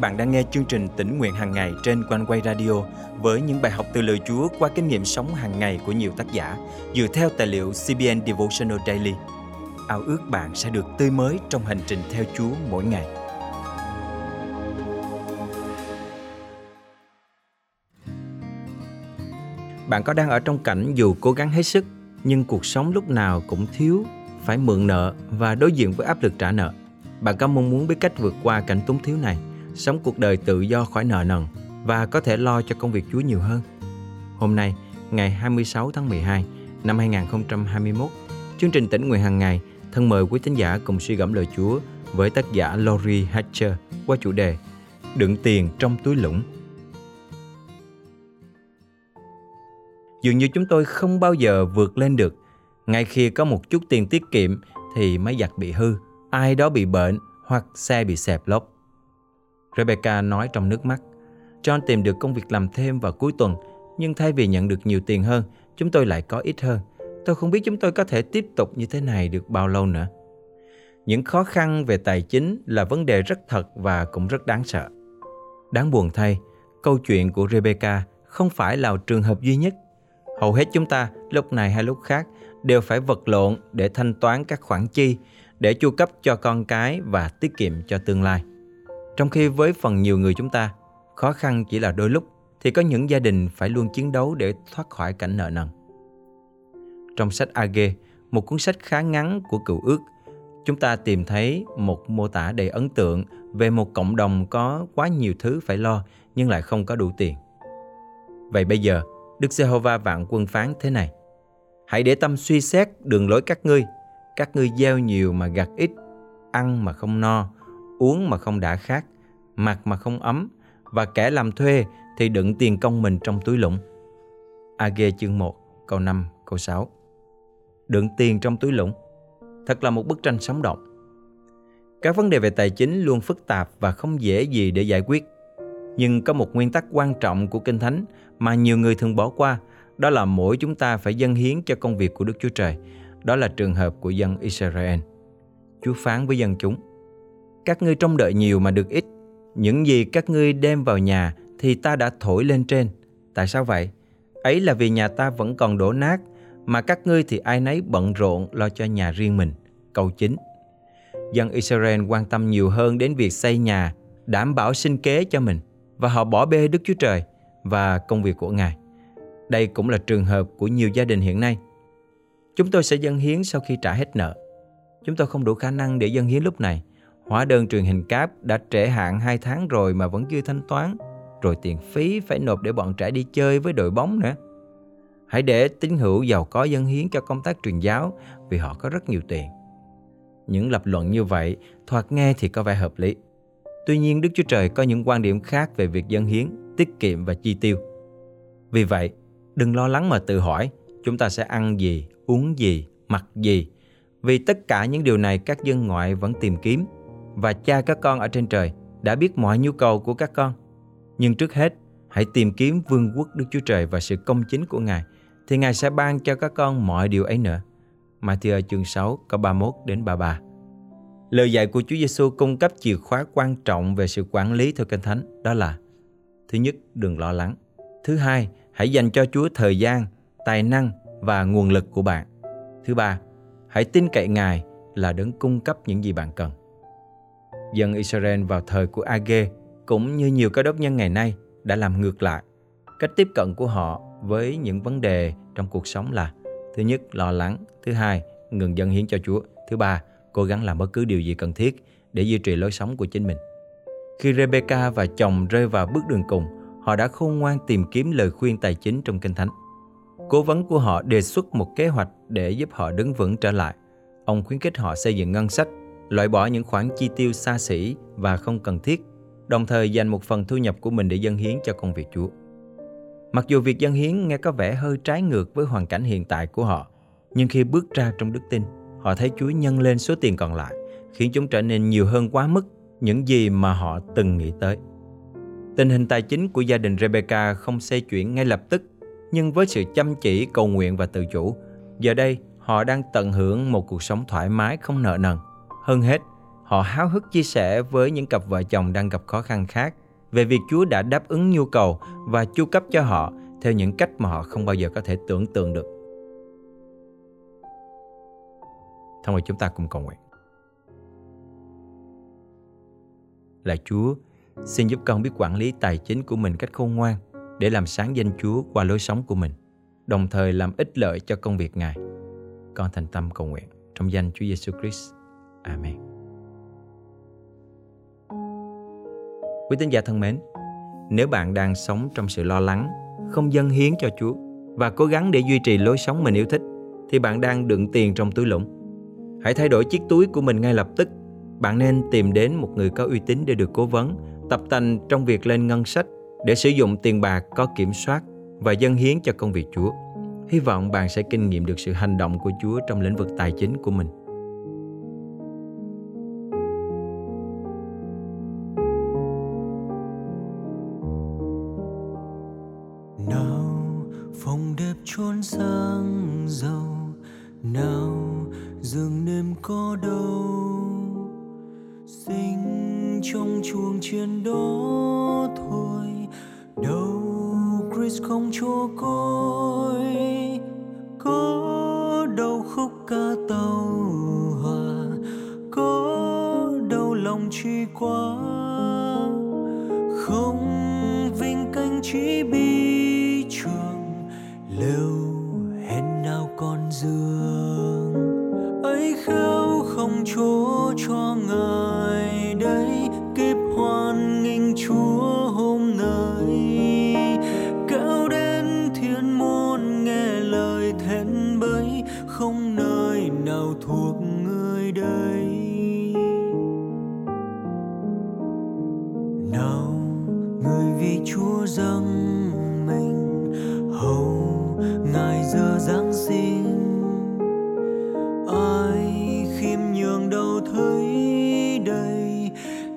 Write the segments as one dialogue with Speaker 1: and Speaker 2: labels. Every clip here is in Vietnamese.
Speaker 1: bạn đang nghe chương trình tỉnh nguyện hàng ngày trên quanh quay radio với những bài học từ lời Chúa qua kinh nghiệm sống hàng ngày của nhiều tác giả dựa theo tài liệu CBN Devotional Daily. Ao ước bạn sẽ được tươi mới trong hành trình theo Chúa mỗi ngày. Bạn có đang ở trong cảnh dù cố gắng hết sức nhưng cuộc sống lúc nào cũng thiếu, phải mượn nợ và đối diện với áp lực trả nợ. Bạn có mong muốn biết cách vượt qua cảnh túng thiếu này? Sống cuộc đời tự do khỏi nợ nần và có thể lo cho công việc Chúa nhiều hơn. Hôm nay, ngày 26 tháng 12 năm 2021, chương trình tỉnh nguyện hàng ngày thân mời quý thính giả cùng suy gẫm lời Chúa với tác giả Lori Hatcher qua chủ đề Đựng tiền trong túi lũng. Dường như chúng tôi không bao giờ vượt lên được. Ngay khi có một chút tiền tiết kiệm thì máy giặt bị hư, ai đó bị bệnh hoặc xe bị xẹp lốp. Rebecca nói trong nước mắt. John tìm được công việc làm thêm vào cuối tuần, nhưng thay vì nhận được nhiều tiền hơn, chúng tôi lại có ít hơn. Tôi không biết chúng tôi có thể tiếp tục như thế này được bao lâu nữa. Những khó khăn về tài chính là vấn đề rất thật và cũng rất đáng sợ. Đáng buồn thay, câu chuyện của Rebecca không phải là trường hợp duy nhất. Hầu hết chúng ta, lúc này hay lúc khác, đều phải vật lộn để thanh toán các khoản chi, để chu cấp cho con cái và tiết kiệm cho tương lai. Trong khi với phần nhiều người chúng ta, khó khăn chỉ là đôi lúc, thì có những gia đình phải luôn chiến đấu để thoát khỏi cảnh nợ nần. Trong sách Age, một cuốn sách khá ngắn của cựu ước, chúng ta tìm thấy một mô tả đầy ấn tượng về một cộng đồng có quá nhiều thứ phải lo nhưng lại không có đủ tiền. Vậy bây giờ, Đức Giê-hô-va vạn quân phán thế này. Hãy để tâm suy xét đường lối các ngươi. Các ngươi gieo nhiều mà gặt ít, ăn mà không no, uống mà không đã khát, mặc mà không ấm và kẻ làm thuê thì đựng tiền công mình trong túi lũng. AG chương 1, câu 5, câu 6 Đựng tiền trong túi lũng Thật là một bức tranh sống động. Các vấn đề về tài chính luôn phức tạp và không dễ gì để giải quyết. Nhưng có một nguyên tắc quan trọng của Kinh Thánh mà nhiều người thường bỏ qua, đó là mỗi chúng ta phải dâng hiến cho công việc của Đức Chúa Trời. Đó là trường hợp của dân Israel. Chúa phán với dân chúng, các ngươi trông đợi nhiều mà được ít. Những gì các ngươi đem vào nhà thì ta đã thổi lên trên. Tại sao vậy? Ấy là vì nhà ta vẫn còn đổ nát, mà các ngươi thì ai nấy bận rộn lo cho nhà riêng mình. Câu chính Dân Israel quan tâm nhiều hơn đến việc xây nhà, đảm bảo sinh kế cho mình, và họ bỏ bê Đức Chúa Trời và công việc của Ngài. Đây cũng là trường hợp của nhiều gia đình hiện nay. Chúng tôi sẽ dâng hiến sau khi trả hết nợ. Chúng tôi không đủ khả năng để dâng hiến lúc này, Hóa đơn truyền hình cáp đã trễ hạn 2 tháng rồi mà vẫn chưa thanh toán. Rồi tiền phí phải nộp để bọn trẻ đi chơi với đội bóng nữa. Hãy để tín hữu giàu có dân hiến cho công tác truyền giáo vì họ có rất nhiều tiền. Những lập luận như vậy thoạt nghe thì có vẻ hợp lý. Tuy nhiên Đức Chúa Trời có những quan điểm khác về việc dân hiến, tiết kiệm và chi tiêu. Vì vậy, đừng lo lắng mà tự hỏi chúng ta sẽ ăn gì, uống gì, mặc gì. Vì tất cả những điều này các dân ngoại vẫn tìm kiếm và cha các con ở trên trời đã biết mọi nhu cầu của các con. Nhưng trước hết, hãy tìm kiếm vương quốc Đức Chúa Trời và sự công chính của Ngài, thì Ngài sẽ ban cho các con mọi điều ấy nữa. Matthew chương 6 câu 31 đến 33. Lời dạy của Chúa Giêsu cung cấp chìa khóa quan trọng về sự quản lý theo Kinh Thánh, đó là Thứ nhất, đừng lo lắng. Thứ hai, hãy dành cho Chúa thời gian, tài năng và nguồn lực của bạn. Thứ ba, hãy tin cậy Ngài là đấng cung cấp những gì bạn cần. Dân Israel vào thời của Age cũng như nhiều cơ đốc nhân ngày nay đã làm ngược lại. Cách tiếp cận của họ với những vấn đề trong cuộc sống là thứ nhất lo lắng, thứ hai ngừng dân hiến cho Chúa, thứ ba cố gắng làm bất cứ điều gì cần thiết để duy trì lối sống của chính mình. Khi Rebecca và chồng rơi vào bước đường cùng, họ đã khôn ngoan tìm kiếm lời khuyên tài chính trong Kinh Thánh. Cố vấn của họ đề xuất một kế hoạch để giúp họ đứng vững trở lại. Ông khuyến khích họ xây dựng ngân sách loại bỏ những khoản chi tiêu xa xỉ và không cần thiết, đồng thời dành một phần thu nhập của mình để dâng hiến cho công việc Chúa. Mặc dù việc dâng hiến nghe có vẻ hơi trái ngược với hoàn cảnh hiện tại của họ, nhưng khi bước ra trong đức tin, họ thấy Chúa nhân lên số tiền còn lại, khiến chúng trở nên nhiều hơn quá mức những gì mà họ từng nghĩ tới. Tình hình tài chính của gia đình Rebecca không xoay chuyển ngay lập tức, nhưng với sự chăm chỉ, cầu nguyện và tự chủ, giờ đây họ đang tận hưởng một cuộc sống thoải mái không nợ nần. Hơn hết, họ háo hức chia sẻ với những cặp vợ chồng đang gặp khó khăn khác về việc Chúa đã đáp ứng nhu cầu và chu cấp cho họ theo những cách mà họ không bao giờ có thể tưởng tượng được. Thôi mời chúng ta cùng cầu nguyện. Là Chúa, xin giúp con biết quản lý tài chính của mình cách khôn ngoan để làm sáng danh Chúa qua lối sống của mình, đồng thời làm ích lợi cho công việc Ngài. Con thành tâm cầu nguyện trong danh Chúa Giêsu Christ. Amen. Quý tín giả thân mến, nếu bạn đang sống trong sự lo lắng, không dâng hiến cho Chúa và cố gắng để duy trì lối sống mình yêu thích, thì bạn đang đựng tiền trong túi lũng. Hãy thay đổi chiếc túi của mình ngay lập tức. Bạn nên tìm đến một người có uy tín để được cố vấn, tập tành trong việc lên ngân sách để sử dụng tiền bạc có kiểm soát và dâng hiến cho công việc Chúa. Hy vọng bạn sẽ kinh nghiệm được sự hành động của Chúa trong lĩnh vực tài chính của mình.
Speaker 2: Nào phòng đẹp chốn sang giàu, nào giường nêm có đâu. Sinh trong chuồng chiên đó thôi, đâu Chris không cho cô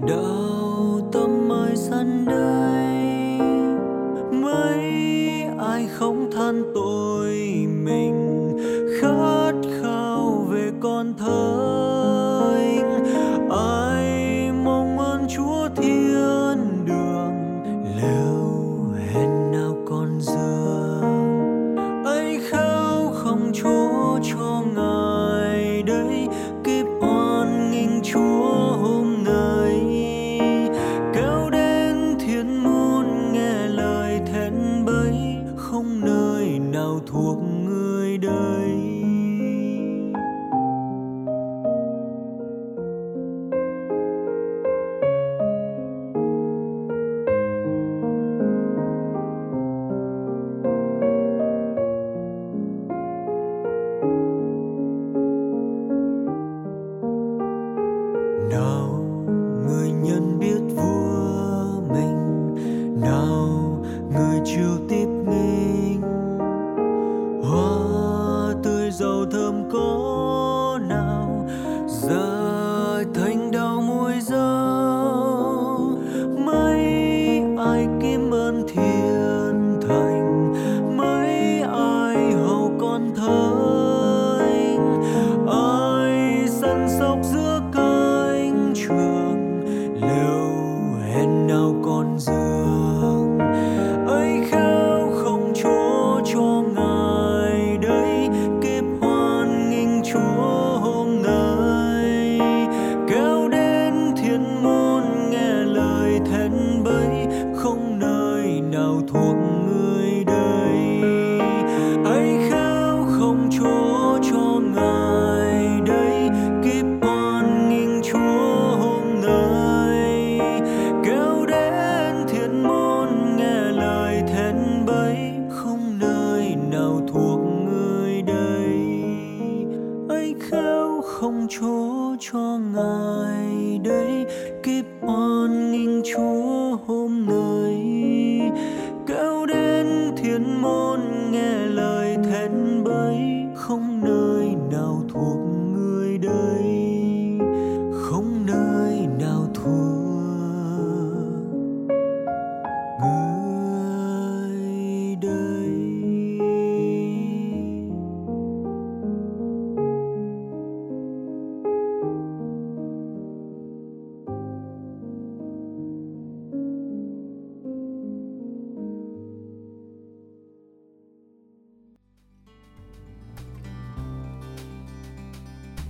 Speaker 2: đây nào người chịu tiếp nghênh. Hoa tươi giàu thơm có chỗ cho ngài đây kiếp on nghênh chúa.